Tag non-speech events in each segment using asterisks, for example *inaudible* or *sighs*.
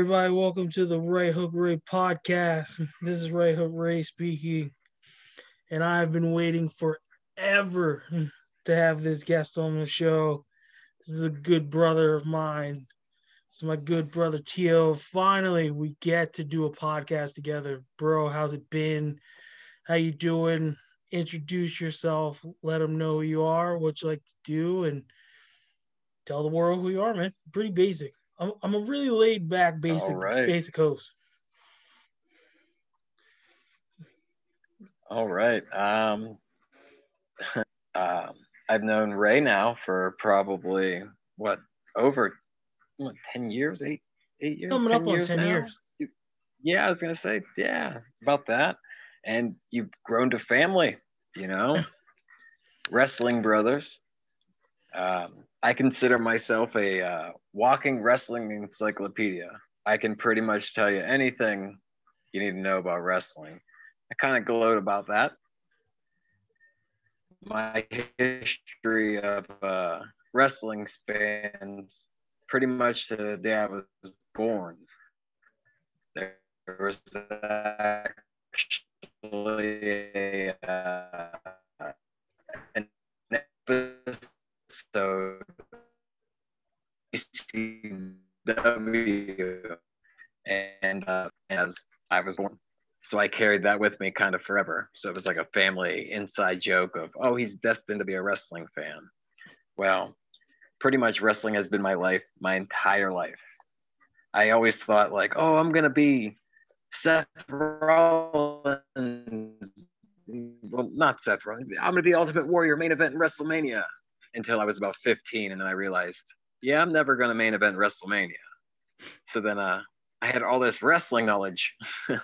Everybody, welcome to the Right Hook Ray podcast. This is Right Hook Ray speaking, and I've been waiting forever to have this guest on the show. This is a good brother of mine. It's my good brother Tio. Finally, we get to do a podcast together, bro. How's it been? How you doing? Introduce yourself. Let them know who you are, what you like to do, and tell the world who you are, man. Pretty basic. I'm, I'm a really laid back, basic, right. basic host. All right. Um, *laughs* um, I've known Ray now for probably what over what, ten years, eight eight years. Coming up on ten now? years. Yeah, I was gonna say yeah about that. And you've grown to family, you know, *laughs* wrestling brothers. Um, I consider myself a uh, walking wrestling encyclopedia. I can pretty much tell you anything you need to know about wrestling. I kind of gloat about that. My history of uh, wrestling spans pretty much to the day I was born. There was actually a, uh, an episode ECW, and uh, as I was born. So I carried that with me kind of forever. So it was like a family inside joke of, oh, he's destined to be a wrestling fan. Well, pretty much wrestling has been my life, my entire life. I always thought like, oh, I'm gonna be Seth Rollins. Well, not Seth Rollins. I'm gonna be Ultimate Warrior main event in WrestleMania until I was about 15, and then I realized yeah, I'm never going to main event WrestleMania. So then uh, I had all this wrestling knowledge.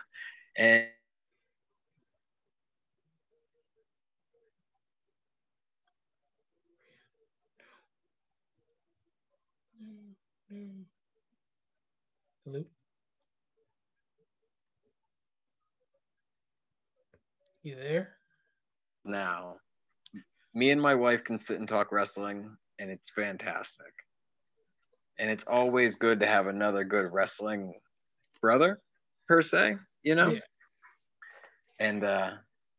*laughs* and Hello? You there? now, me and my wife can sit and talk wrestling, and it's fantastic. And it's always good to have another good wrestling brother per se you know? Yeah. and uh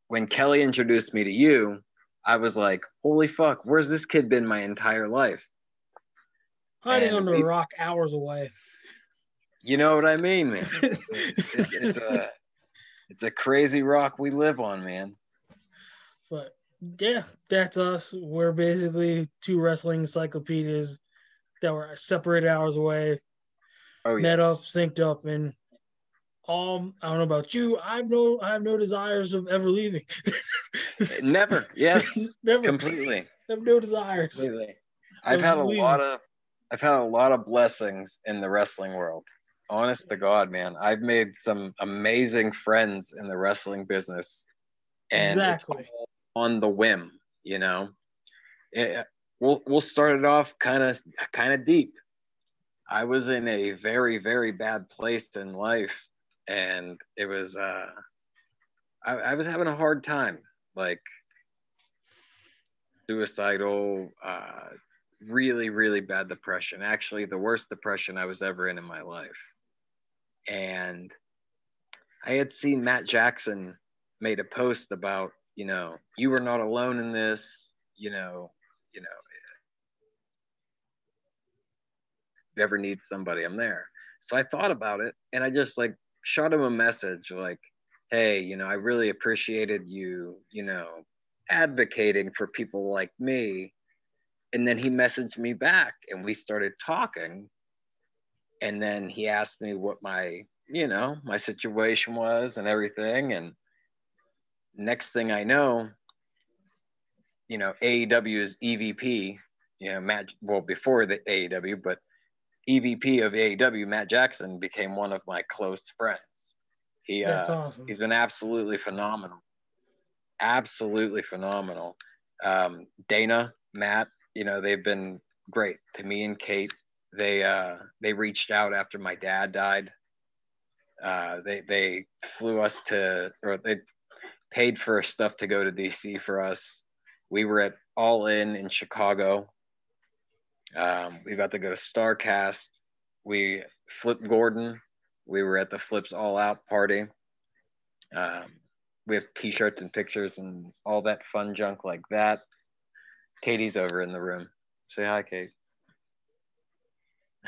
when kelly introduced me to you i was like holy fuck where's this kid been my entire life? Hiding under a rock hours away. You know what i mean man? *laughs* It's, it's, it's a it's a crazy rock we live on man. But yeah that's us we're basically two wrestling encyclopedias that were separated hours away. Oh, yes. met up, synced up, and all I don't know about you. I've no I have no desires of ever leaving. *laughs* Never. Yeah. *laughs* Never. Completely. I have no desires. Completely. I've had a leaving. lot of I've had a lot of blessings in the wrestling world. Honest to God, man. I've made some amazing friends in the wrestling business. And exactly. On the whim, you know. It, we'll we'll start it off kind of kind of deep. I was in a very very bad place in life, and it was uh, I, I was having a hard time, like suicidal, uh, really really bad depression. Actually, the worst depression I was ever in in my life, and I had seen Matt Jackson made a post about you know you were not alone in this you know you know you ever need somebody, I'm there. So I thought about it and I just like shot him a message like, hey, you know, I really appreciated you, you know, advocating for people like me. And then he messaged me back and we started talking. And then he asked me what my, you know, my situation was and everything. And next thing I know, you know, AEW's EVP, you know, Matt, well, before the AEW, but EVP of AEW, Matt Jackson, became one of my close friends. He uh, awesome. he's been absolutely phenomenal, absolutely phenomenal. Um, Dana, Matt, you know they've been great to me and Kate. They uh, they reached out after my dad died. Uh, they they flew us to or they paid for stuff to go to DC for us. We were at All In in Chicago um, we got to go to Starcast. We Flip Gordon. We were at the Flips All Out party. Um, we have T-shirts and pictures and all that fun junk like that. Katie's over in the room. Say hi, Kate.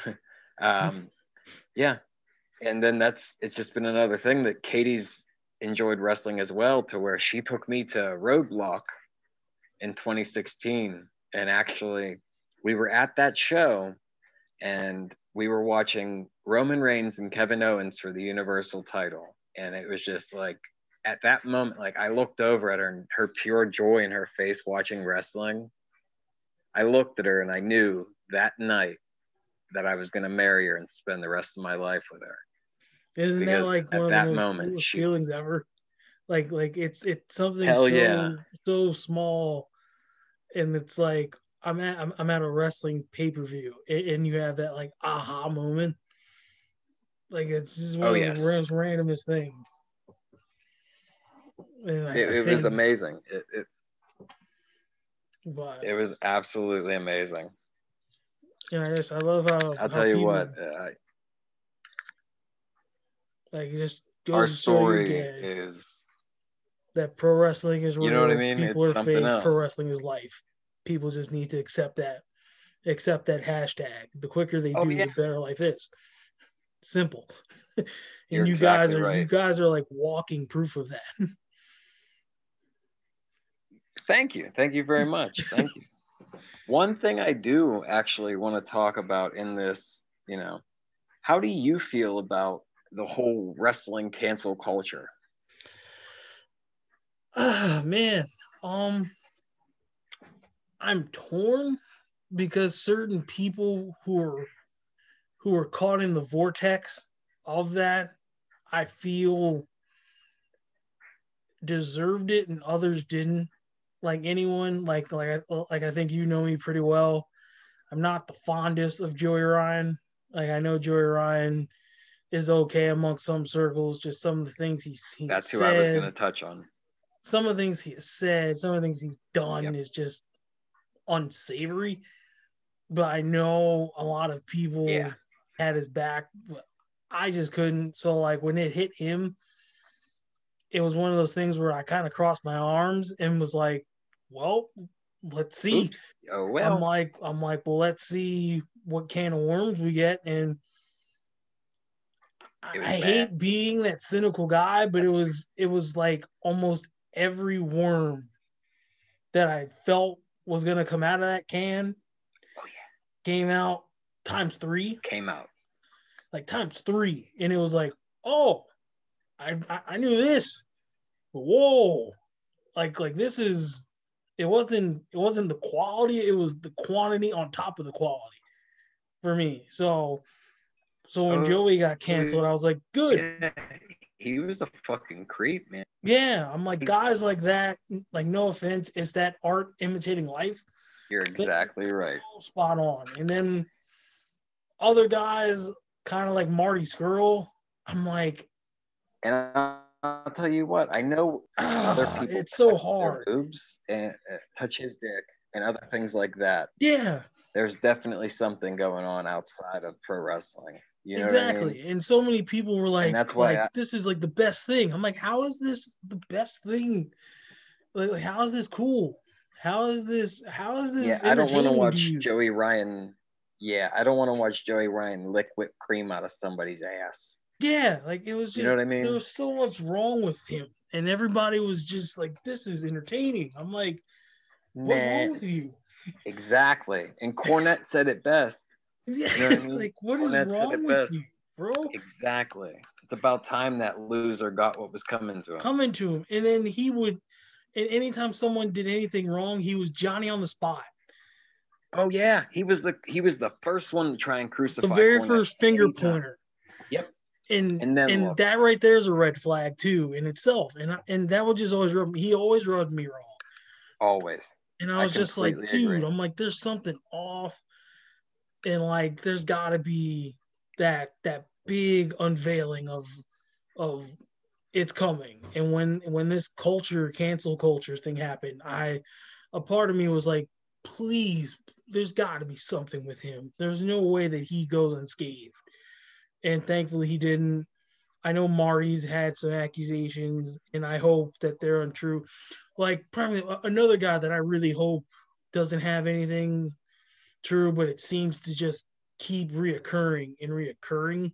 *laughs* um, yeah, and then that's it's just been another thing that Katie's enjoyed wrestling as well, to where she took me to Roadblock in 2016, and actually we were at that show, and we were watching Roman Reigns and Kevin Owens for the Universal title, and it was just like at that moment, like I looked over at her and her pure joy in her face watching wrestling. I looked at her and I knew that night that I was going to marry her and spend the rest of my life with her. Isn't Because that like one that of the moment, coolest she- feelings ever? Like like it's it's something Hell so yeah. so small, and it's like I'm at I'm, I'm at a wrestling pay per view, and you have that like aha moment. Like it's just one Oh, of yes. the most randomest things. And It, it was amazing. It, it, But it was absolutely amazing. you know, I just I love how I'll how tell you people- what, uh, like it just goes our to show you again is that pro wrestling is real. You know what I mean? People It's are fake. else. Pro wrestling is life. People just need to accept that. Accept that hashtag. The quicker they Oh, do, yeah. the better life is. Simple. *laughs* and You're you guys exactly are you guys are like walking proof of that. *laughs* Thank you. Thank you very much. Thank you. *laughs* One thing I do actually want to talk about in this, you know, how do you feel about the whole wrestling cancel culture? Ah man. Um I'm torn because certain people who are who are caught in the vortex of that, I feel deserved it and others didn't. Like anyone, like like like I think you know me pretty well. I'm not the fondest of Joey Ryan. Like I know Joey Ryan is okay amongst some circles, just some of the things he's he That's who I was going to touch on. some of the things he has said, some of the things he's done Yep. is just unsavory. But I know a lot of people Yeah. had his back. but I just couldn't. So like when it hit him, it was one of those things where I kind of crossed my arms and was like, "Well, let's see." Oops. Oh I'm like, I'm like, well, let's see what can of worms we get. And I It was I bad. hate being that cynical guy, but it was it was like almost every worm that I felt was gonna come out of that can Oh yeah. came out times three, Came out. like times three, and it was like, oh, I I, I knew this, whoa, like like this is it wasn't it wasn't the quality, it was the quantity on top of the quality for me. So so when Oh, Joey got canceled, I was like, good. Yeah. He was a fucking creep, man. Yeah, I'm like guys like that. Like no offense, it's that art imitating life. You're exactly right. Spot on. And then other guys, kind of like Marty Scurll. I'm like, And I'll tell you what, I know other ah, people it's so hard. boobs and uh, touch his dick and other things like that. Yeah, There's definitely something going on outside of pro wrestling. You know what I exactly. mean? And so many people were like, that's why like I- this is like the best thing. I'm like, how is this the best thing? Like, like, how is this cool? How is this? How is this? Yeah, I don't want to watch you? Joey Ryan. Yeah, I don't want to watch Joey Ryan lick whipped cream out of somebody's ass. Yeah, like it was just You know what I mean? there was so much wrong with him, and everybody was just like, "This is entertaining." I'm like, "What's Nah, wrong with you?" *laughs* exactly. And Cornette said it best. Yeah, know what *laughs* like what is wrong with you, bro? Exactly. It's about time that loser got what was coming to him. Coming to him, and then he would, and anytime someone did anything wrong, he was Johnny on the spot. Oh yeah, he was the he was the first one to try and crucify. The very first finger anytime. pointer. Yep. And And then and look. that right there is a red flag too in itself, and I, and that would just always rub. He always rubbed me wrong. Always. And I I was just like, dude, agree. I'm like, there's something off. And like there's gotta be that that big unveiling of of it's coming. And when when this culture, cancel culture thing happened, I a part of me was like, please, there's gotta be something with him. There's no way that he goes unscathed. and thankfully he didn't. I know Marty's had some accusations, and I hope that they're untrue. Like probably uh, another guy that I really hope doesn't have anything true, but it seems to just keep reoccurring and reoccurring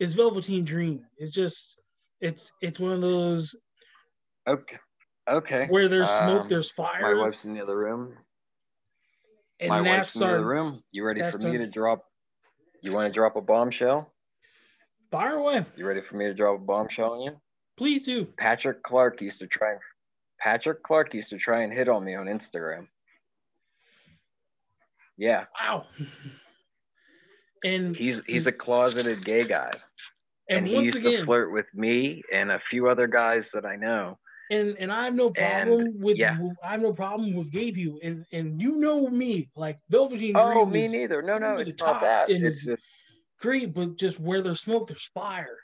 is Velveteen Dream. It's just it's it's one of those Okay. Okay. where there's smoke, Um, there's fire. My wife's in the other room. and My wife's in the other room. You ready for me to drop? You want to drop a bombshell? fire away. You ready for me to drop a bombshell on you? Please do. Patrick Clark used to try. Patrick Clark used to try and hit on me on Instagram. Yeah, Wow. And he's he's a closeted gay guy, and, and, once again, flirt with me and a few other guys that I know. and and I have no And, problem with yeah. I have no problem with gay people, and and you know me, like Velveteen Dream Oh, me neither. No, no, it's not that. and It's just great, but just where there's smoke, there's fire,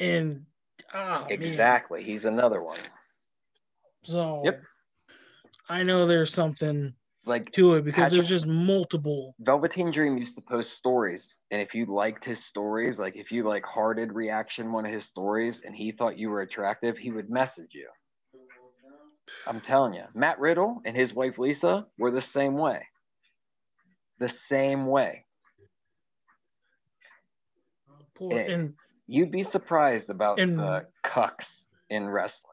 and ah, man. exactly. He's another one. So Yep. I know there's something Like to it because there's just multiple. Velveteen Dream used to post stories, and if you liked his stories, like if you like hearted reaction one of his stories, and he thought you were attractive, he would message you. I'm telling you, Matt Riddle and his wife Lisa were the same way. The same way. Poor, Eh, and You'd be surprised about And- the cucks in wrestling.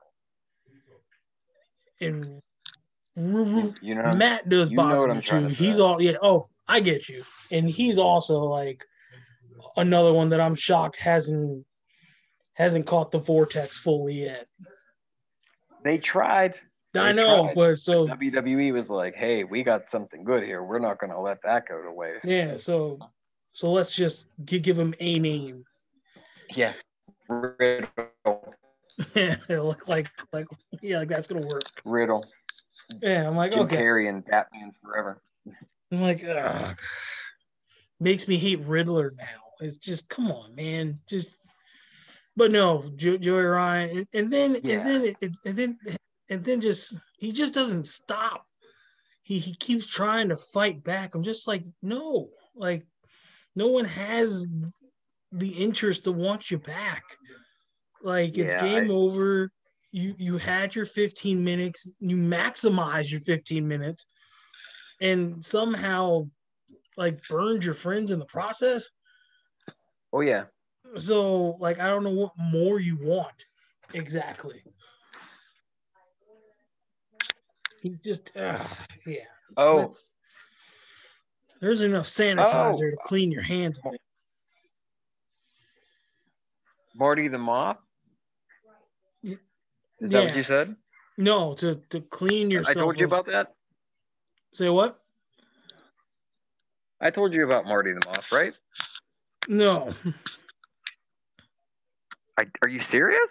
and Ru- You know, Matt does you bother me too. to He's all yeah. Oh, I get you. And he's also like another one that I'm shocked hasn't hasn't caught the vortex fully yet. they tried. I know, tried. but so WWE was like, "Hey, we got something good here. We're not going to let that go to waste." yeah, so so let's just gi- give him a name. Yeah. Riddle. *laughs* Yeah, it look like like yeah, like that's gonna work. Riddle. Yeah, I'm like Jim okay. Carrey and Batman Forever. I'm like ugh. makes me hate Riddler now. It's just come on, man. Just but no, jo- Joey Ryan, and, and then Yeah. and then it, and then and then just he just doesn't stop. He he keeps trying to fight back. I'm just like no, like no one has the interest to want you back. Like it's Yeah, game I- over. You you had your 15 minutes. You maximize your 15 minutes, and somehow like burned your friends in the process. Oh yeah. So like I don't know what more you want exactly. He just uh, yeah. Oh, let's- there's enough sanitizer Oh. to clean your hands. Marty the Mop. Is that Yeah. what you said? No, to to clean yourself. I told you about that. Say what? I told you about Marty the Mop, right? No, *laughs* I, are you serious?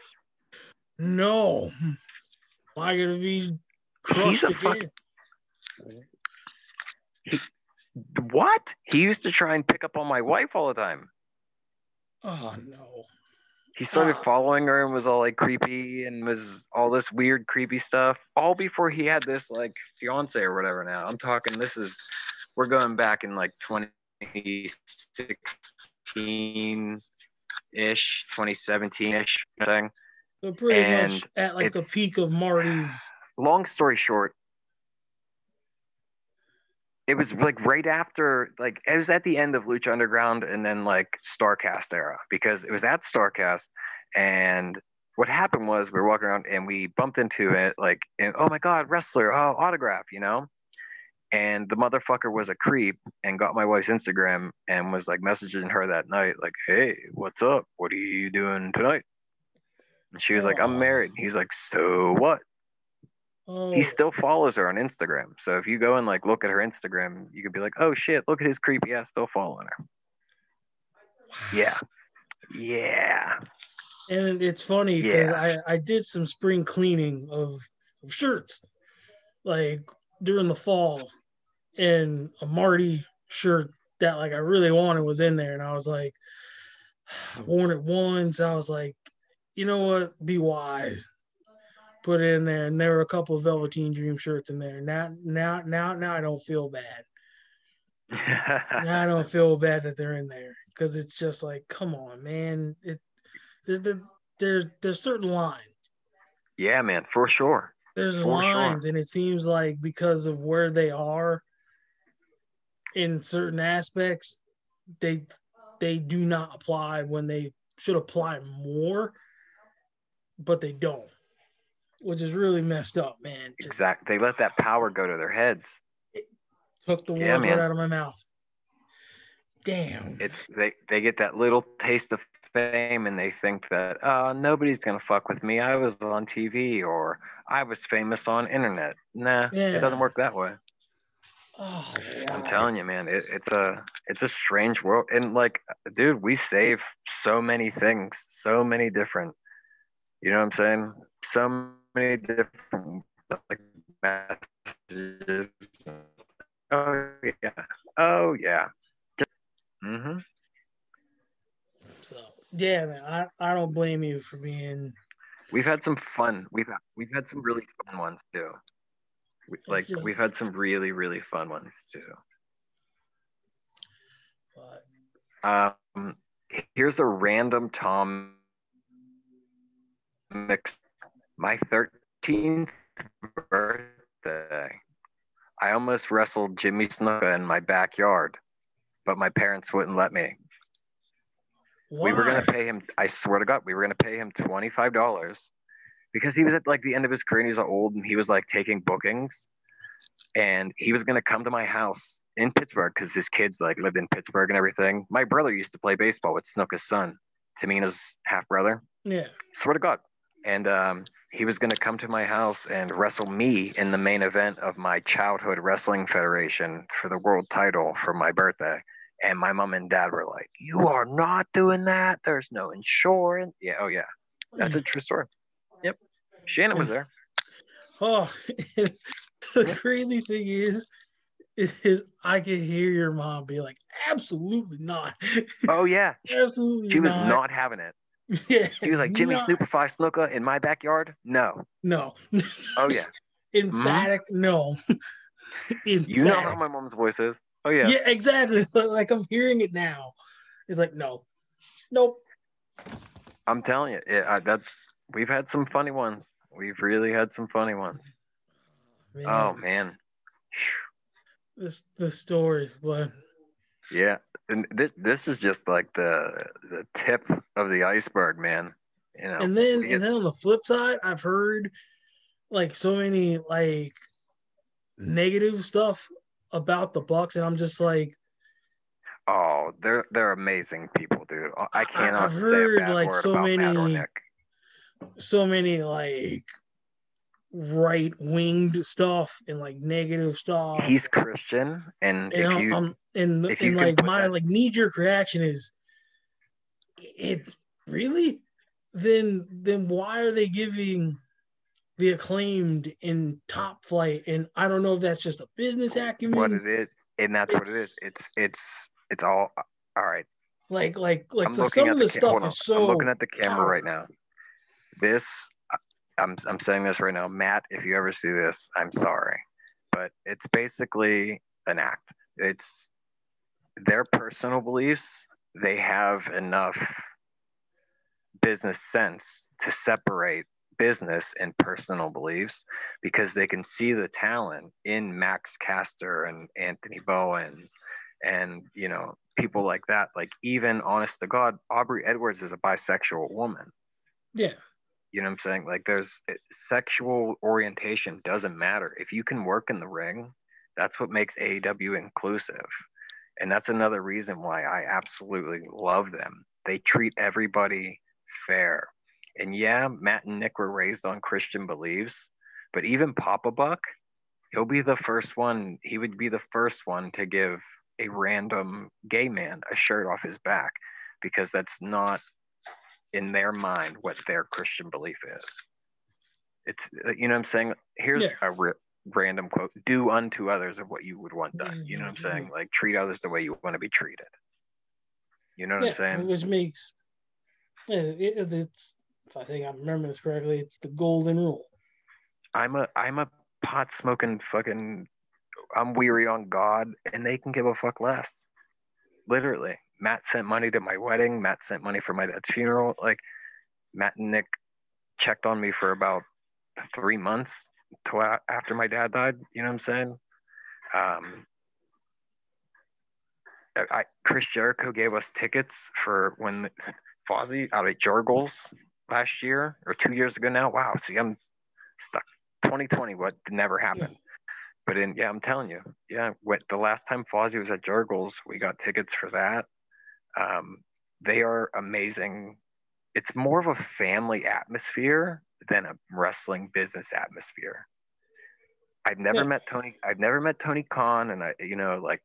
no. I gonna be crushed again? fucking- What? He used to try and pick up on my wife all the time. Oh no. He started Ah. *sighs* following her and was all like creepy and was all this weird creepy stuff. All before he had this like fiance or whatever. Now I'm talking. This is we're going back in like 2016 ish, 2017 ish thing. So pretty much at like the peak of Marty's. *sighs* long story short, it was like right after, like it was at the end of Lucha Underground and then like Starcast era because it was at Starcast, and what happened was we were walking around and we bumped into it like, and, oh my god, wrestler, oh autograph, you know. And the motherfucker was a creep and got my wife's Instagram and was like messaging her that night, like, hey, what's up? What are you doing tonight? And she was like, I'm married. and He's like, so what? Oh, he still follows her on Instagram. So if you go and like look at her Instagram, you could be like, oh shit, look at his creepy ass still following her. Yeah. Yeah. and it's funny because Yeah. I I did some spring cleaning of, of shirts, like during the fall, and a Marty shirt that like I really wanted was in there, and I was like, *sighs* I worn it once. I was like, you know what? Be wise. Put it in there, and there were a couple of Velveteen Dream shirts in there. Now, now, now, now I don't feel bad. *laughs* now I don't feel bad that they're in there because it's just like, come on, man. It there's the there's there's certain lines. Yeah, man, for sure. There's For lines, sure. and it seems like because of where they are in certain aspects, they they do not apply when they should apply more, but they don't, which is really messed up, man. Just Exact. They let that power go to their heads. It took the Yeah, words right out of my mouth. Damn. It's they they get that little taste of fame and they think that uh nobody's gonna fuck with me. I was on TV or I was famous on internet. Nah, Yeah. it doesn't work that way. Oh, I'm telling you, man, it, it's a it's a strange world. And like, dude, we save so many things, so many different. You know what I'm saying? So many different like messages. Oh yeah. Oh yeah. Mm-hmm. So yeah, man, I, I don't blame you for being We've had some fun. We've we've had some really fun ones too. We, like just- we've had some really really fun ones too. but Um, here's a random Tom mix. My 13th birthday, I almost wrestled Jimmy Snuka in my backyard, but my parents wouldn't let me. We were gonna pay him. I swear to God, we were gonna pay him twenty five dollars because he was at like the end of his career. and He was old and he was like taking bookings, and he was gonna come to my house in Pittsburgh because his kids like lived in Pittsburgh and everything. My brother used to play baseball with Snuka's son, Tamina's half brother. Yeah. Swear to God. And um, he was gonna come to my house and wrestle me in the main event of my childhood wrestling federation for the world title for my birthday. And my mom and dad were like, "You are not doing that. There's no insurance." Yeah, oh yeah, that's a true story. Yep, Shannon was there. *laughs* Oh, *laughs* the crazy thing is, is I can hear your mom be like, "Absolutely not, Oh yeah, *laughs* absolutely she was not." not having it. *laughs* Yeah, She was like, "Jimmy not- Superfly Snuka in my backyard? No." No, Oh yeah, *laughs* emphatic no. *laughs* you know how my mom's voice is. Oh yeah, Yeah, exactly. Like I'm hearing it now. It's like no, nope. I'm telling you, it, uh, that's we've had some funny ones. We've really had some funny ones. Man, Oh man, this the stories, but yeah. And this this is just like the the tip of the iceberg, man. You know. and then and then on the flip side, I've heard like so many like negative stuff about the Bucks, and I'm just like, Oh, they're they're amazing people, dude. I cannot I've say heard, like, so many- so many like right winged stuff and like negative stuff. He's Christian, and and if I'm, you I'm- and if and like my that- like knee jerk reaction is, it really? Then then why are they giving the acclaimed in top flight? And I don't know if that's just a business acumen. what it is, and that's what it is. It's- It's it's it's all all right. like like like so some of the, the stuff is so I'm looking at the camera right now. This I'm I'm saying this right now, Matt. If you ever see this, I'm sorry, but it's basically an act. It's their personal beliefs. They have enough business sense to separate business and personal beliefs because they can see the talent in Max Caster and Anthony Bowens and you know people like that like even honest to god aubrey edwards is a bisexual woman yeah you know what i'm saying? Like there's it, sexual orientation doesn't matter. If you can work in the ring that's what makes aew inclusive. And that's another reason why i absolutely love them. They treat everybody fair. And yeah matt and nick were raised on christian beliefs but even papa buck he'll be the first one he would be the first one to give a random gay man a shirt off his back because that's not in their mind what their Christian belief is. It's you know what I'm saying. Here's Yeah. a random quote: "Do unto others of what you would want done." You know what I'm saying? Mhm. Like treat others the way you want to be treated. You know what I'm saying? which makes yeah, it, it's if I think I remember this correctly, it's the golden rule. I'm a I'm a pot smoking fucking I'm weary on God, and they can give a fuck less. Literally, Matt sent money to my wedding. Matt sent money for my dad's funeral. Like, Matt and Nick checked on me for about three months till after my dad died. You know what I'm saying? Um, I, Chris Jericho gave us tickets for when Fozzy out at Jergel's last year or two years ago now. Wow, see, I'm stuck. 2020, what never happened. Yeah. But in yeah, I'm telling you, yeah, what the last time Fozzy was at Jergel's, we got tickets for that. Um, they are amazing. It's more of a family atmosphere than a wrestling business atmosphere. I've never yeah. met Tony. I've never met Tony Khan, and I, you know, like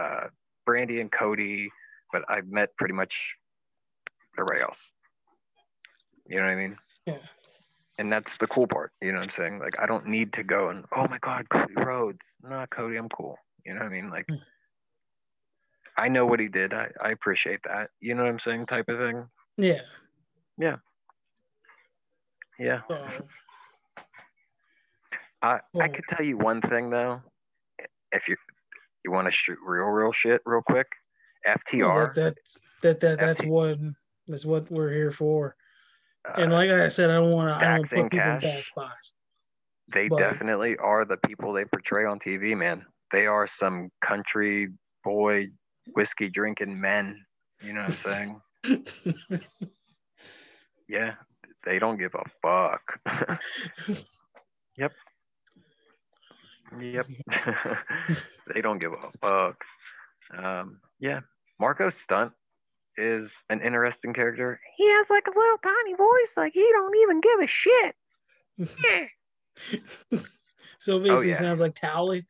uh, Brandi and Cody, but I've met pretty much everybody else. You know what I mean? Yeah. And that's the cool part. You know what I'm saying? Like, I don't need to go and, oh my God, Cody Rhodes. Nah, Cody, I'm cool. You know what I mean? Like, mm. I know what he did. I, I appreciate that. You know what I'm saying? Type of thing. Yeah. Yeah. Yeah. Uh, I, I could tell you one thing though. If you you want to shoot real real shit real quick, FTR. That, that's that that that's FT, what that's what we're here for. Uh, and like I said, I don't want to I don't put people in bad spots. They but, definitely are the people they portray on TV, man. They are some country boy whiskey drinking men. You know what I'm saying? *laughs* yeah, they don't give a fuck. yep. Yep. *laughs* they don't give a fuck. Um, yeah. Marko Stunt is an interesting character. He has like a little tiny voice, like he don't even give a shit. Yeah. *laughs* so basically, oh, yeah. sounds like Towley,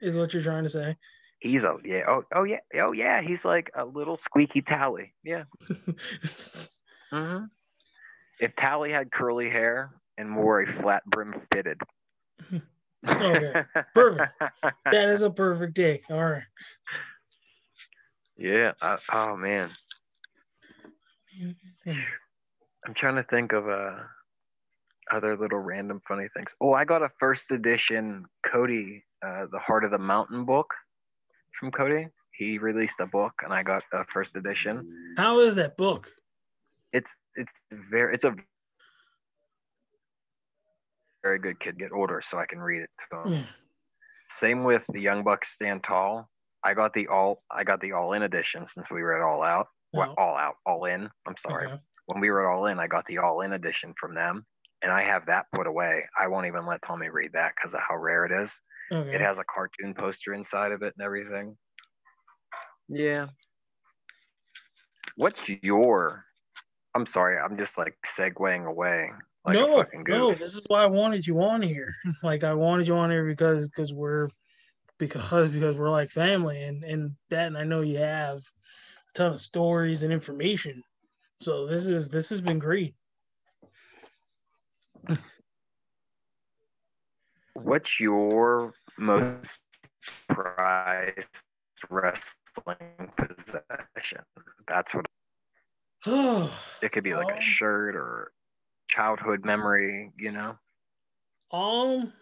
is what you're trying to say. He's a yeah. Oh oh yeah. Oh yeah. He's like a little squeaky Tally. Yeah. *laughs* mm-hmm. If Tally had curly hair and wore a flat brim fitted, Okay, *laughs* perfect. that is a perfect day. All right. Yeah. Oh man. I'm trying to think of uh other little random funny things. Oh, I got a first edition Cody, uh, the Heart of the Mountain book from Cody. He released a book, and I got a first edition. How is that book? It's it's very it's a very good kid get older so I can read it to him. Yeah. Same with the Young Bucks Stand Tall. I got the all I got the all in edition since we were at all out. Well, oh. all out, all in. I'm sorry. Okay. When we were at all in, I got the all in edition from them, and I have that put away. I won't even let Tommy read that because of how rare it is. Okay. It has a cartoon poster inside of it and everything. Yeah. What's your? I'm sorry, I'm just like segueing away. Like no, no, this is why I wanted you on here. *laughs* like I wanted you on here because because we're because because we're like family and and that and I know you have a ton of stories and information. So this is this has been great. What's your most prized wrestling possession? That's what *sighs* it could be like a shirt or childhood memory, you know? Um,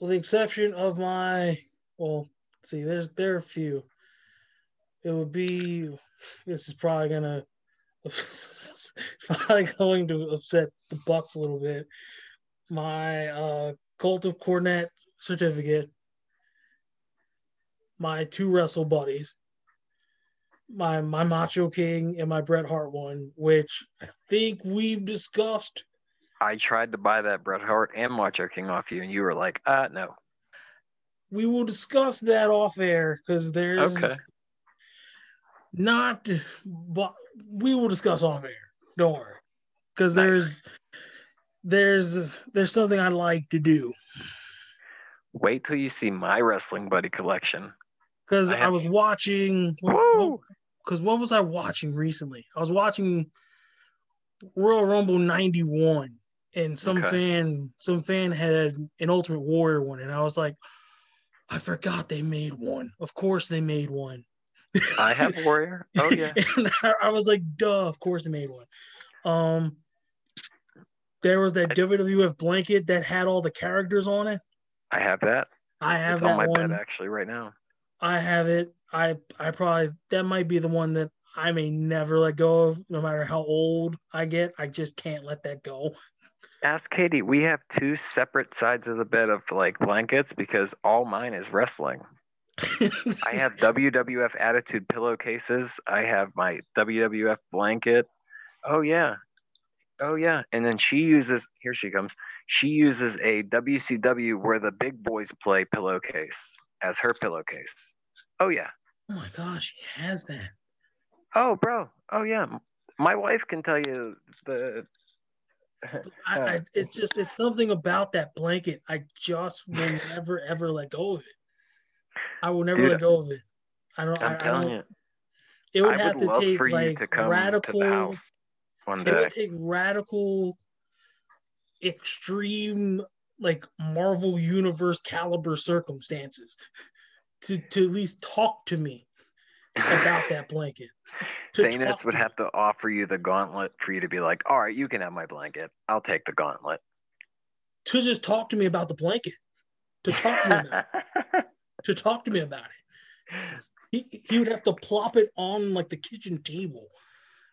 with the exception of my, well, see, there's there are a few. It would be. This is probably gonna *laughs* probably going to upset the Bucks a little bit. My uh, Cult of Cornette certificate, my two wrestle buddies, my my Macho King and my Bret Hart one, which I think we've discussed. I tried to buy that Bret Hart and Macho King off you, and you were like, "Uh, no." We will discuss that off air because there's okay. not, but we will discuss off air. Don't worry, because nice. there's there's there's something I like to do. Wait till you see my wrestling buddy collection because I, I, was watching. Because what, what, was I watching recently? I was watching Royal Rumble '91, and some okay. fan, some fan had an Ultimate Warrior one, and I was like, I forgot they made one. Of course, they made one. I have Warrior. Oh yeah. *laughs* I, I was like, duh. Of course, they made one. Um, there was that WWF blanket that had all the characters on it. I have that. I have it's that on my one. bed actually right now. I have it. I I probably that might be the one that I may never let go of, no matter how old I get. I just can't let that go. Ask Katie. We have two separate sides of the bed of like blankets because all mine is wrestling. *laughs* I have WWF Attitude pillowcases. I have my WWF blanket. Oh yeah. Oh yeah. And then she uses here she comes. She uses a WCW where the big boys play pillowcase as her pillowcase. Oh yeah. oh my gosh, she has that. Oh bro. Oh yeah. My wife can tell you the I, uh, I, it's just it's something about that blanket. I just will *laughs* never ever let go of it. I will never Dude, let go of it. I don't. I, I'm I telling don't. you. It would I have would to take like to radical. To the house one It would take radical, extreme, like Marvel Universe caliber circumstances to to at least talk to me about that blanket. Thanos would have to offer you the gauntlet for you to be like, all right, you can have my blanket. I'll take the gauntlet. to just talk to me about the blanket. To talk to me about it. *laughs* to talk to me about it. He, he would have to plop it on like the kitchen table.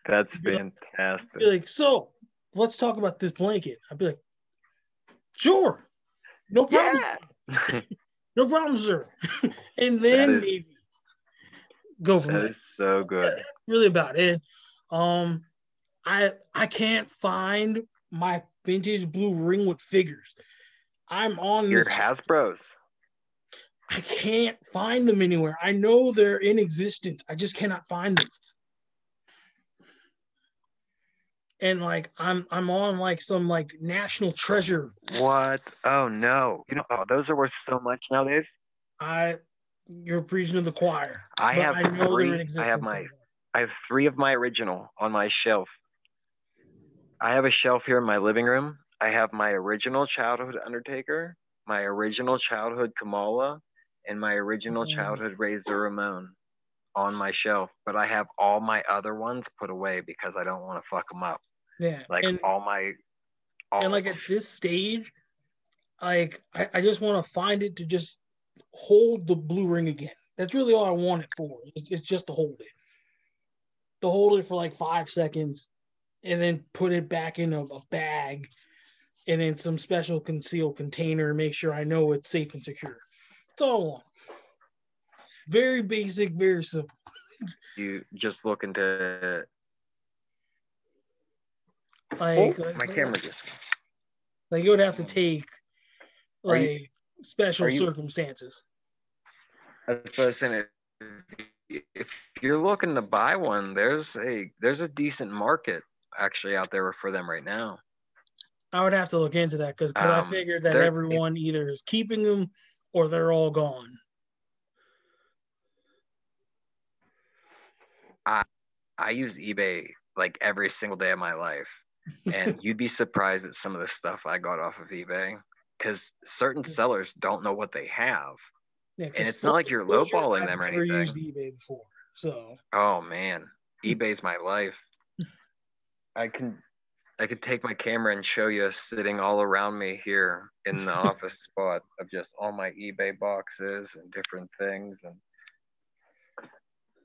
That's fantastic. Be like, so let's talk about this blanket. I'd be like, sure, no problem, Yeah. *laughs* no problem, sir. *laughs* and then is- maybe go from that there. is so good. Really about it. Um, I I can't find my vintage blue ring with figures. I'm on Your this. Hasbro's. I can't find them anywhere. I know they're in existence. I just cannot find them. And like I'm I'm on like some like national treasure. What? Oh no. You know, oh, those are worth so much nowadays. I you're preaching to the choir. I have I know they're in three. I have my I have three of my original on my shelf. I have a shelf here in my living room. I have my original childhood Undertaker, my original childhood Kamala, and my original Mhm. childhood Razor Ramon on my shelf. But I have all my other ones put away because I don't want to fuck them up. Yeah. Like and, all my, all and like at this stage, like I, I just want to find it to just hold the blue ring again. That's really all I want it for. It's, it's just to hold it. To hold it for like five seconds and then put it back in a, a bag and in some special concealed container and make sure I know it's safe and secure. That's all I want. Very basic, very simple. you just look into. Like, oh, like- my camera just. Like it would have to take Are you- like special you- circumstances. What I was saying. If, you're looking to buy one, there's a there's a decent market actually out there for them right now. I would have to look into that because I Um, figured that everyone either is keeping them or they're all gone. I I use eBay like every single day of my life, and *laughs* you'd be surprised at some of the stuff I got off of eBay because certain sellers don't know what they have. Yeah, And it's not like you're lowballing I've them or never anything. used eBay before, so Oh man, eBay's my life. *laughs* I can I could take my camera and show you sitting all around me here in the *laughs* office spot of just all my eBay boxes and different things and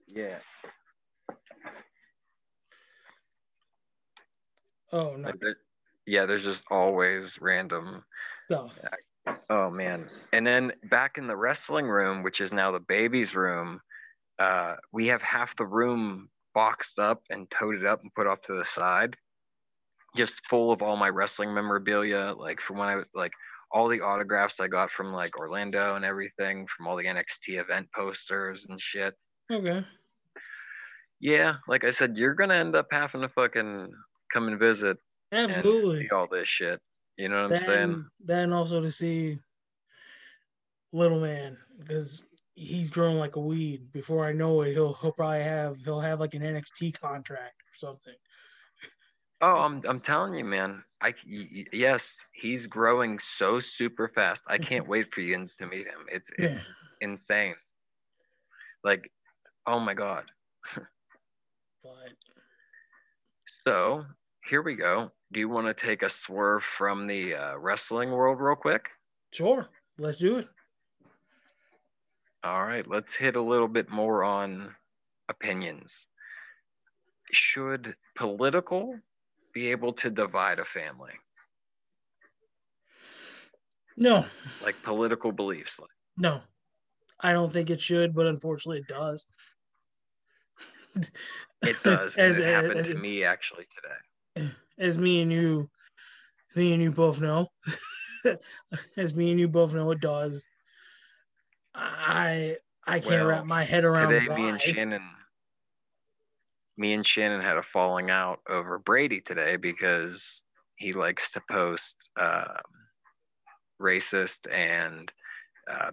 yeah. Oh no, Like yeah, there's just always random stuff. Oh man. And then back in the wrestling room, which is now the baby's room, uh, we have half the room boxed up and toted up and put off to the side. Just full of all my wrestling memorabilia, like from when I like all the autographs I got from like Orlando and everything, from all the NXT event posters and shit. Okay, Yeah, like I said, you're gonna end up having to fucking come and visit and absolutely. see all this shit. You know what I'm saying? Then, then also to see little man because he's grown like a weed. Before I know it, he'll he'll probably have he'll have like an NXT contract or something. Oh, I'm I'm telling you, man. I yes, he's growing so super fast. I can't *laughs* wait for you to meet him. It's it's Yeah. insane. Like, oh my god. *laughs* But So here we go. Do you want to take a swerve from the uh, wrestling world real quick? sure, let's do it. All right, let's hit a little bit more on opinions. Should political be able to divide a family? No, Like political beliefs. No, I don't think it should, but unfortunately, it does. It *laughs* does. as, it happened as, to me actually today. as me and you, me and you both know, *laughs* as me and you both know, it does. I I can't Well, wrap my head around Today, why. me and Shannon, me and Shannon had a falling out over Brady today because he likes to post um racist and, uh,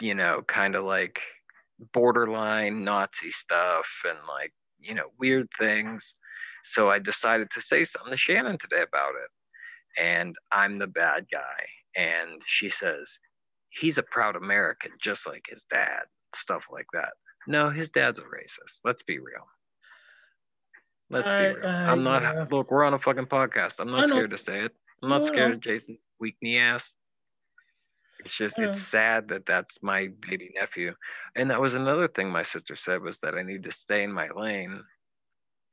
you know, kind of like borderline Nazi stuff and like, you know, weird things. So I decided to say something to Shannon today about it. And I'm the bad guy. And she says, he's a proud American, just like his dad, stuff like that. No, his dad's a racist. Let's be real. Let's I- be real. I- I'm not. yeah. Look, we're on a fucking podcast. I'm not scared to say it. I'm not No, scared know. of Jason weak knee ass. It's just know. it's sad that that's my baby nephew, and that was another thing my sister said was that I need to stay in my lane.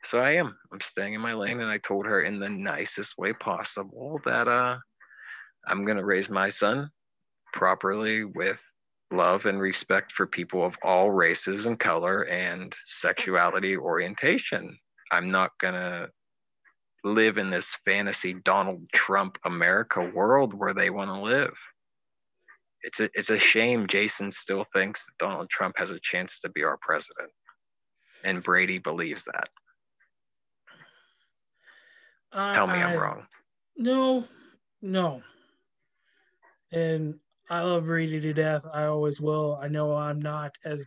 So I am. I'm staying in my lane, and I told her in the nicest way possible that uh, I'm gonna raise my son properly with love and respect for people of all races and color and sexuality orientation. I'm not gonna live in this fantasy Donald Trump America world where they want to live. It's a it's a shame Jason still thinks that Donald Trump has a chance to be our president. And Brady believes that. I- Tell me I- I'm wrong. No, no. And I love Brady to death. I always will. I know I'm not as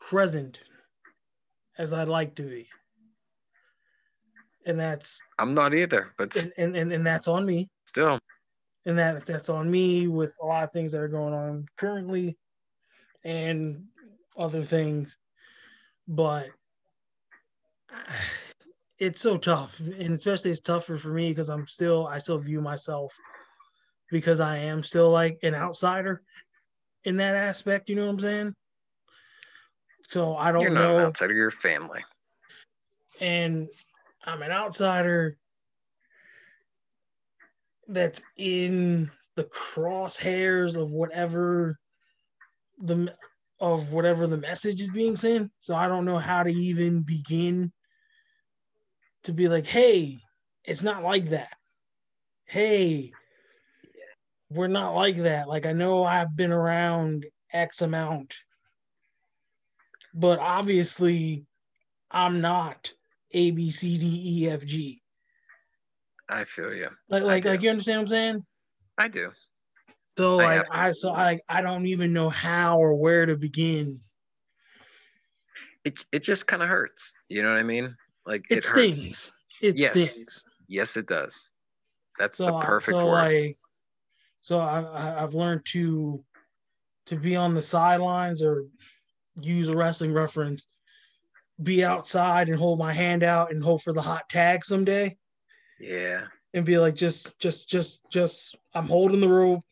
present as I'd like to be. And that's I'm not either, but and, and, and, and that's on me. still, And that that's on me with a lot of things that are going on currently and other things. But it's so tough. And especially it's tougher for me because I'm still I still view myself because I am still like an outsider in that aspect, you know what I'm saying? So I don't you're not know an outsider, you're family. and I'm an outsider that's in the crosshairs of whatever the of whatever the message is being sent. So I don't know how to even begin to be like, hey, it's not like that. Hey, we're not like that. Like I know I've been around X amount, but obviously I'm not A B C D E F G. I feel you. Like like like you understand what I'm saying? I do. So I like I so I I don't even know how or where to begin. It it just kind of hurts. You know what I mean? Like It, hurts. stings. It Yes. stings. Yes, it does. That's So the perfect so word. like so I, I I've learned to to be on the sidelines or use a wrestling reference, be outside and hold my hand out and hope for the hot tag someday. Yeah. and be like, just, just, just, just, I'm holding the rope,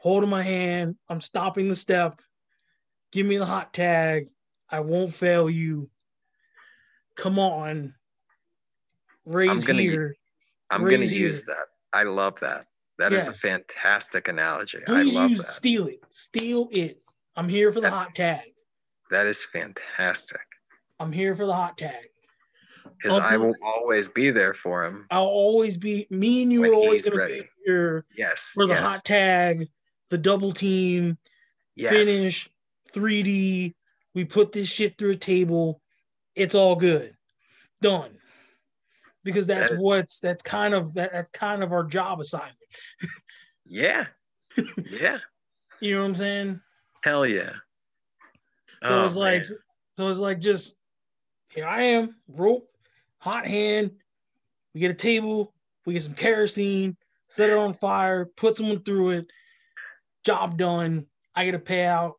holding my hand, I'm stopping the step. Give me the hot tag. I won't fail you. Come on. Raise gonna- here. I'm gonna Raise use that. I love that. That is Yes. a fantastic analogy. I Please love use that. steal it. Steal it. I'm here for the hot tag. That is fantastic. I'm here for the hot tag. Because I will always be there for him. I'll always be me and you are always gonna be here Yes. for the yes, hot tag, the double team, yes. finish 3D. We put this shit through a table. It's all good. Done. Because that's That what's that's kind of that, that's kind of our job assignment. Yeah. *laughs* yeah. You know what I'm saying? Hell yeah. So Oh, it's like man. so it's like just here I am, rope, hot hand. We get a table, we get some kerosene, set it on fire, put someone through it, job done. I get a payout.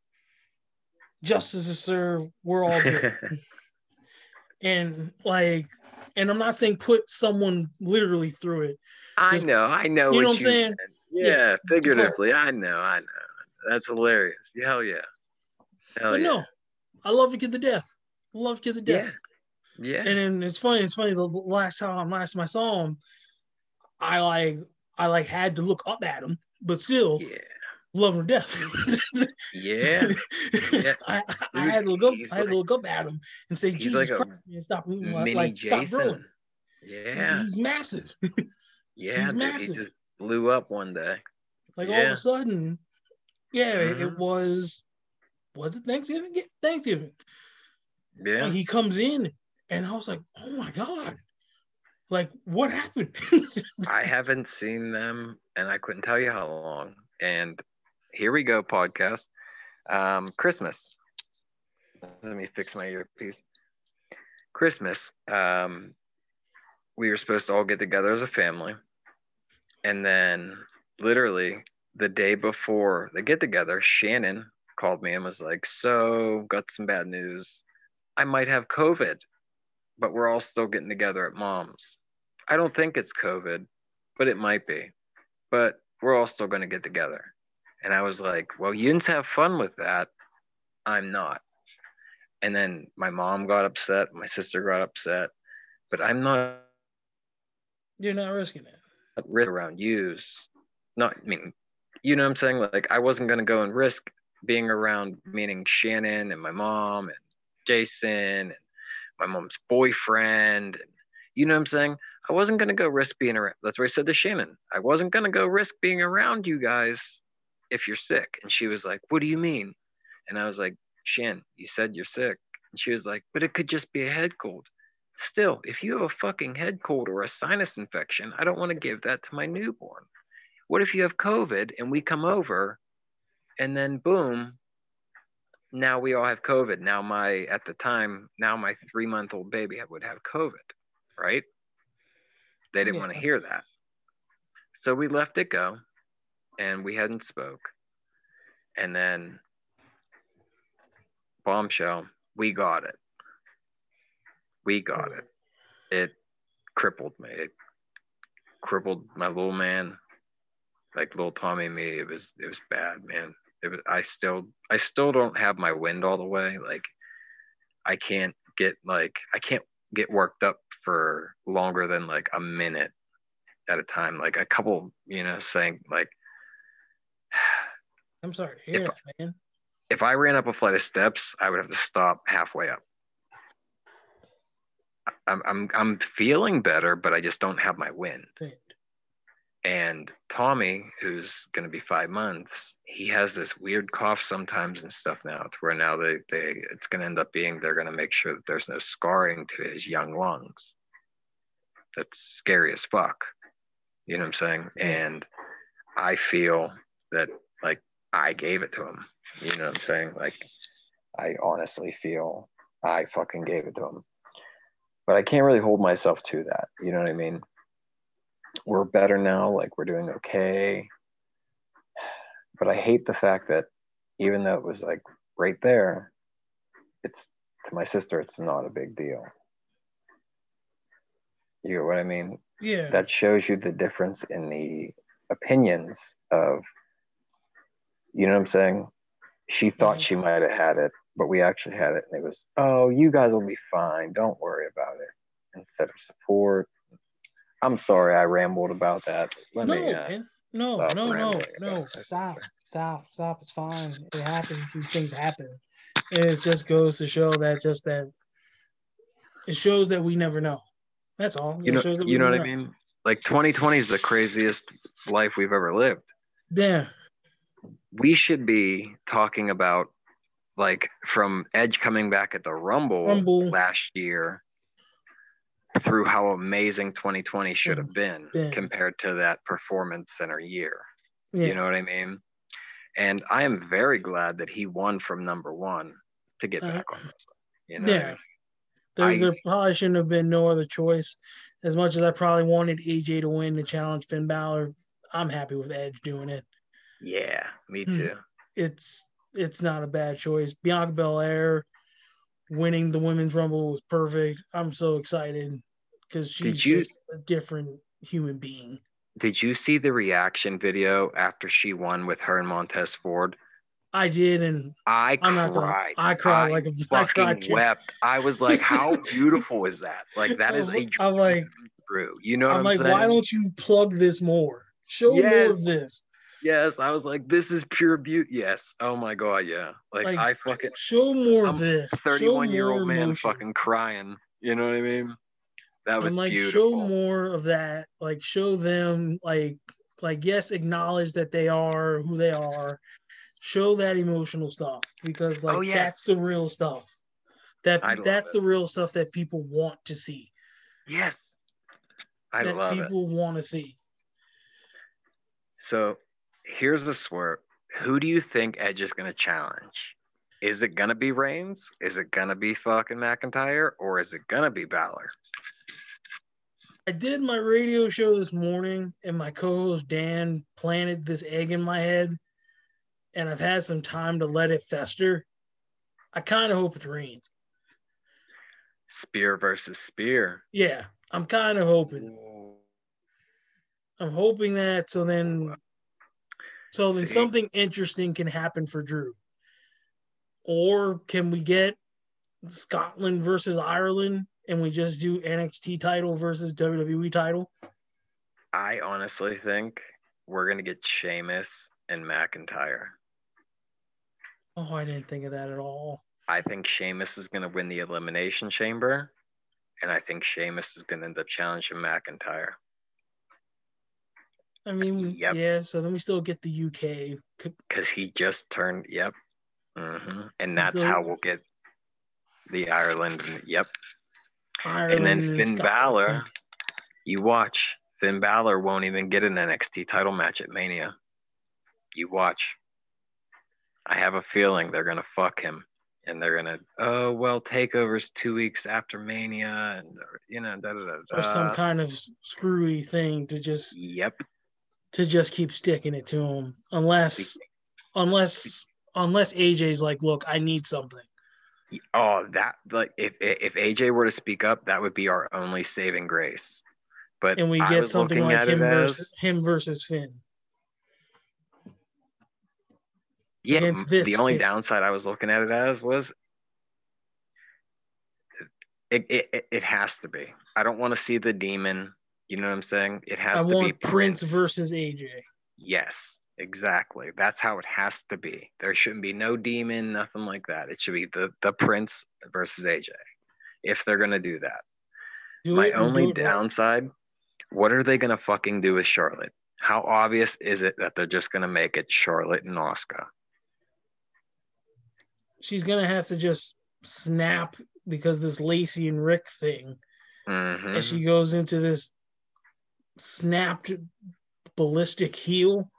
Justice is served. We're all good. *laughs* and like and i'm not saying put someone literally through it I know. I know. you know what I'm saying? Yeah, Yeah, figuratively. I know. I know. That's hilarious. Hell yeah. Hell but yeah. no, I love the kid the death. Love to death. Yeah. Yeah. And then it's funny. It's funny. The last time, last time I saw him, I like, I like had to look up at him, but still yeah. love him to death. Yeah. Yeah. *laughs* I, I, had to look up. he's I had to look up at him and say, "Jesus like Christ, man, stop, like, like stop growing." Yeah. He's massive. *laughs* Yeah. he's massive. He just blew up one day. Like all of a sudden, yeah, it- it mm-hmm. was. Was it Thanksgiving? Thanksgiving. Yeah. And he comes in, and I was like, "Oh my god!" Like, what happened? *laughs* I haven't seen them and I couldn't tell you how long. And here we go, podcast. Um, Christmas. Let me fix my earpiece. Christmas. Um, we were supposed to all get together as a family. And then literally the day before the get together, Shannon called me and was like, So, got some bad news. I might have COVID, but we're all still getting together at mom's. I don't think it's COVID, but it might be. But we're all still going to get together. And I was like, well, you didn't have fun with that. I'm not. And then my mom got upset. My sister got upset. But I'm not You're not risking it. risk around yous. Not, I mean, you know what I'm saying? Like, I wasn't going to go and risk being around, meaning Shannon and my mom and Jason and my mom's boyfriend. You know what I'm saying? I wasn't going to go risk being around. That's what I said to Shannon. I wasn't going to go risk being around you guys if you're sick. And she was like, What do you mean? And I was like, Shan, you said you're sick. And she was like, But it could just be a head cold. Still, if you have a fucking head cold or a sinus infection, I don't want to give that to my newborn. What if you have COVID and we come over and then boom, now we all have COVID. Now my, at the time, now my three month old baby would have COVID, right? They didn't want to hear that. So we left it go and we hadn't spoke. And then bombshell, we got it. We got it. It crippled me. It crippled my little man, like little Tommy and me. It was it was bad, man. It was I still I still don't have my wind all the way. Like I can't get like I can't get worked up for longer than like a minute at a time. Like a couple, you know, saying like I'm sorry *sighs* If- that, man. if I ran up a flight of steps, I would have to stop halfway up. I'm I'm I'm feeling better, but I just don't have my wind. And Tommy, who's going to be five months, he has this weird cough sometimes and stuff now. To where now they they it's going to end up being they're going to make sure that there's no scarring to his young lungs. That's scary as fuck. You know what I'm saying? And I feel that like I gave it to him. You know what I'm saying? Like I honestly feel I fucking gave it to him. But I can't really hold myself to that. You know what I mean? We're better now, like we're doing okay. But I hate the fact that even though it was like right there, it's to my sister, it's not a big deal. You know what I mean? Yeah. that shows you the difference in the opinions of you know what i'm saying she thought she mm-hmm. might have had it but we actually had it and it was oh you guys will be fine don't worry about it instead of support i'm sorry i rambled about that let no, me uh. No, no, no, no. Stop, stop, stop. It's fine. It happens. These things happen. And it just goes to show that just that it shows that we never know. That's all. you it know shows that we you know what never i mean like 2020 is the craziest life we've ever lived Yeah. we should be talking about like from Edge coming back at the Rumble, Rumble. last year through how amazing 2020 should have been Been. compared to that performance center year. Yeah. You know what I mean? And I am very glad that he won from number one to get Uh, back on wrestling. You know I yeah. mean? There, I- there probably shouldn't have been no other choice. As much as I probably wanted AJ to win the challenge Finn Balor, I'm happy with Edge doing it. Yeah, me Hmm. too. It's it's not a bad choice. Bianca Belair winning the women's rumble was perfect. I'm so excited because she's you- just a different human being. Did you see the reaction video after she won with her and Montez Ford? I did, and I I'm cried. gonna. I cried like a *laughs* I fucking too. wept. I was like, how *laughs* beautiful is that? Like that is a I'm- like- true. You know what I'm I'm, like, saying? why don't you plug this more? Show more of this. Yes, I was like, this is pure beauty. Yes. Oh my god, yeah. Like, Like, I fucking Show more I'm of this. Thirty-one year old man emotion. fucking crying. You know what I mean? That was and like beautiful. show more of that. Like show them like like yes, acknowledge that they are who they are. Show that emotional stuff because oh, like Oh, yes. that's the real stuff. That that's it. the real stuff that people want to see. Yes. I that love it. people want to see. So here's the swerve. Who do you think Edge is going to challenge? Is it going to be Reigns? Is it going to be fucking McIntyre? Or is it going to be Balor? I did my radio show this morning, and my co-host Dan planted this egg in my head, and I've had some time to let it fester. I kind of hope it Reigns. Spear versus Spear. Yeah, I'm kind of hoping. I'm hoping that so then, so then See? something interesting can happen for Drew. Or can we get Scotland versus Ireland, and we just do NXT title versus WWE title? I honestly think we're going to get Sheamus and McIntyre. Oh, I didn't think of that at all. I think Sheamus is going to win the Elimination Chamber. And I think Sheamus is going to end up challenging McIntyre. I mean, Yep. yeah. So then we still get the UK. Because he just turned. Yep. Mm-hmm. And that's So- how we'll get the Ireland. Yep. Ireland And then Finn Scotland. Balor, you watch. Finn Balor won't even get an NXT title match at Mania. You watch. I have a feeling they're gonna fuck him, and they're gonna. Oh well, takeovers two weeks after Mania, and you know, da da da. or some kind of screwy thing to just Yep. to just keep sticking it to him, unless unless unless AJ's like, look, I need something. Oh, that like if if AJ were to speak up, that would be our only saving grace. But and we I get something like him as- versus him versus Finn. Yeah, against this the only fit. downside I was looking at it as was it it, it, has to be. I don't want to see the demon. You know what I'm saying? It has I to be want Prince Prince. versus AJ. Yes, exactly. That's how it has to be. There shouldn't be no demon, nothing like that. It should be the the Prince versus AJ. If they're gonna do that. Do My only do it right. downside, what are they gonna fucking do with Charlotte? How obvious is it that they're just gonna make it Charlotte and Asuka? She's gonna have to just snap because this Lacey and Ric thing, Mhm. and she goes into this snapped ballistic heel.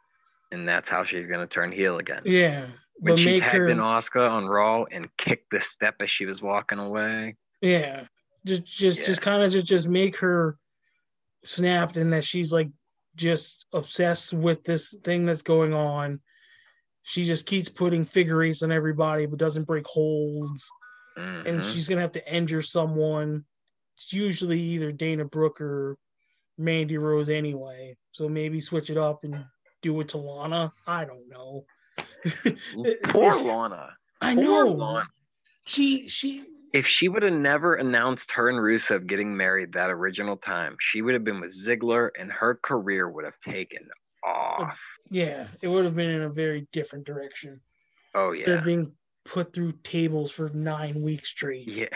And that's how she's gonna turn heel again. Yeah, when but she make tagged her in Asuka on Raw and kicked the step as she was walking away. yeah, just just Yeah. just kind of just just make her snapped, and that she's like just obsessed with this thing that's going on. She just keeps putting figure eights on everybody, but doesn't break holds. and Mhm. she's gonna have to injure someone. It's usually either Dana Brooke or Mandy Rose anyway. So maybe switch it up and do it to Lana. I don't know. *laughs* Poor Lana. I Poor know. Lana. She she If she would have never announced her and Rusev getting married that original time, she would have been with Ziggler and her career would have taken off. yeah, it would have been in a very different direction. Oh yeah. being put through tables for nine weeks straight. Yeah.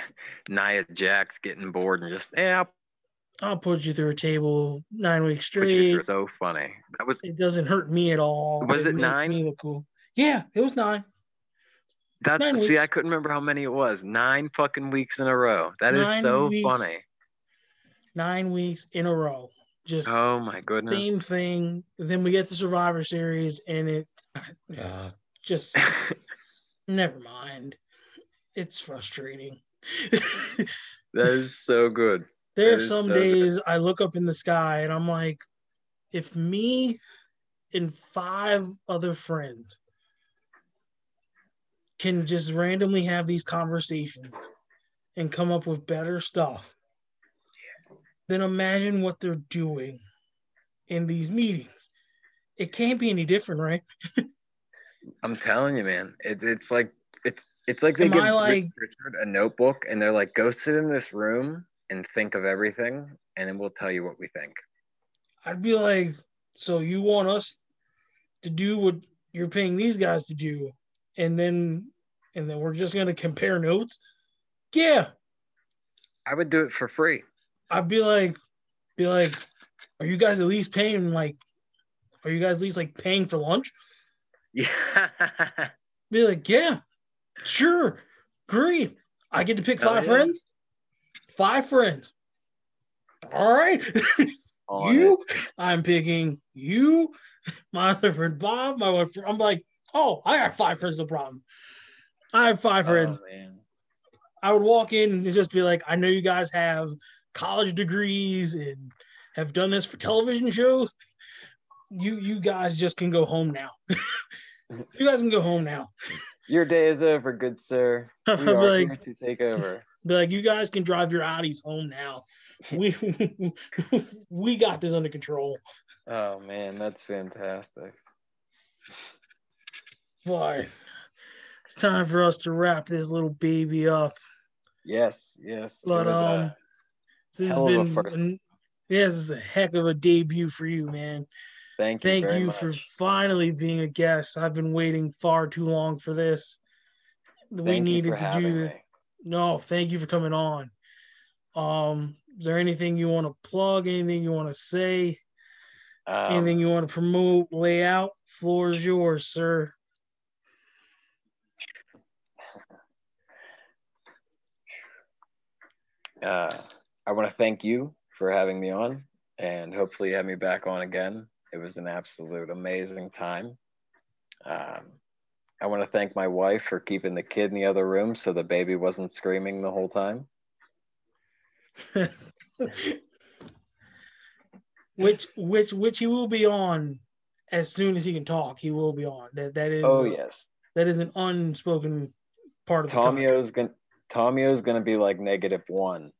Nia Jax getting bored and just yeah, I'll put you through a table nine weeks which straight. so funny. That was It doesn't hurt me at all. Was it makes nine? Me look cool. Yeah, it was nine. that's Nine see, weeks. I couldn't remember how many it was. Nine fucking weeks in a row. That is Nine so weeks. funny. Nine weeks in a row. Just Oh my goodness. same thing. Then we get the Survivor Series, and it uh, *sighs* just *laughs* never mind. It's frustrating. *laughs* That is so good. There are some so good. days I look up in the sky and I'm like, if me and five other friends can just randomly have these conversations and come up with better stuff, then imagine what they're doing in these meetings. It can't be any different, right? *laughs* I'm telling you, man. It, it's like it's it's like they Am give I like- Richard a notebook and they're like, go sit in this room and think of everything, and then we'll tell you what we think. I'd be like, so you want us to do what you're paying these guys to do, and then and then we're just gonna compare notes? Yeah, I would do it for free. I'd be like, be like, are you guys at least paying like, are you guys at least like paying for lunch? Yeah. *laughs* Be like, yeah, sure, great. I get to pick Hell five yeah. friends. Five friends. All right. On *laughs* you, I'm picking you, my other friend Bob, my one friend. I'm like, oh, I got five friends, no problem. I have five oh, friends. Oh. I would walk in and just be like, I know you guys have college degrees and have done this for television shows. You you guys just can go home now. *laughs* you guys can go home now. Your day is over, good sir. *laughs* We are like, here to take over. Be like, you guys can drive your Audis home now. We *laughs* we got this under control. Oh man, that's fantastic. But it's time for us to wrap this little baby up. Yes, yes. But um, this has hell of a been an- yeah, this is a heck of a debut for you, man. thank you. Thank you much. for finally being a guest. I've been waiting far too long for this. we Thank you needed to do this. me. No, thank you for coming on. Um, is there anything you want to plug? Anything you want to say? Um, anything you want to promote? Lay out. Floor is yours, sir. uh, I want to thank you for having me on, and hopefully have me back on again. It was an absolute amazing time. Um, I want to thank my wife for keeping the kid in the other room so the baby wasn't screaming the whole time. *laughs* which which which he will be on as soon as he can talk. He will be on. That that is Oh yes, that is an unspoken part of the. Tomio's gonna Tomio's gonna be like negative one.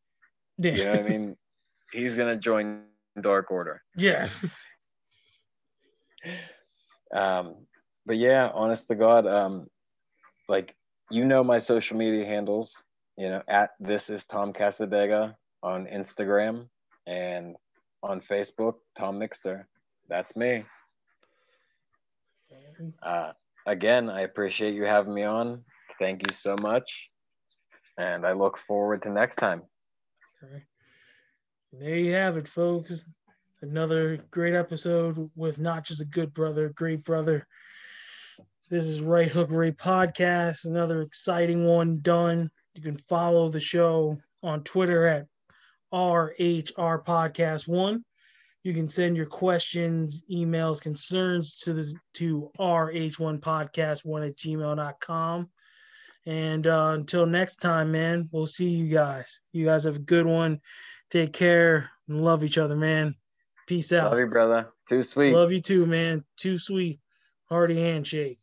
Yeah. You know what I mean? *laughs* He's gonna join Dark Order. yes. *laughs* Um, but yeah, honest to God, um, like you know my social media handles, you know, at this is Tom Casadega on Instagram and on Facebook, Tom Mixter. That's me. Uh, again, I appreciate you having me on. Thank you so much. And I look forward to next time. There you have it, folks. Another great episode with not just a good brother, great brother. This is Right Hook Ray Podcast, another exciting one done. You can follow the show on Twitter at RHR Podcast One. You can send your questions, emails, concerns to this to rhrpodcast1 at gmail.com. And uh, until next time, man, we'll see you guys. You guys have a good one. Take care and love each other, man. Peace out. Love you, brother. Too sweet. Love you too, man. Too sweet. Hearty handshake.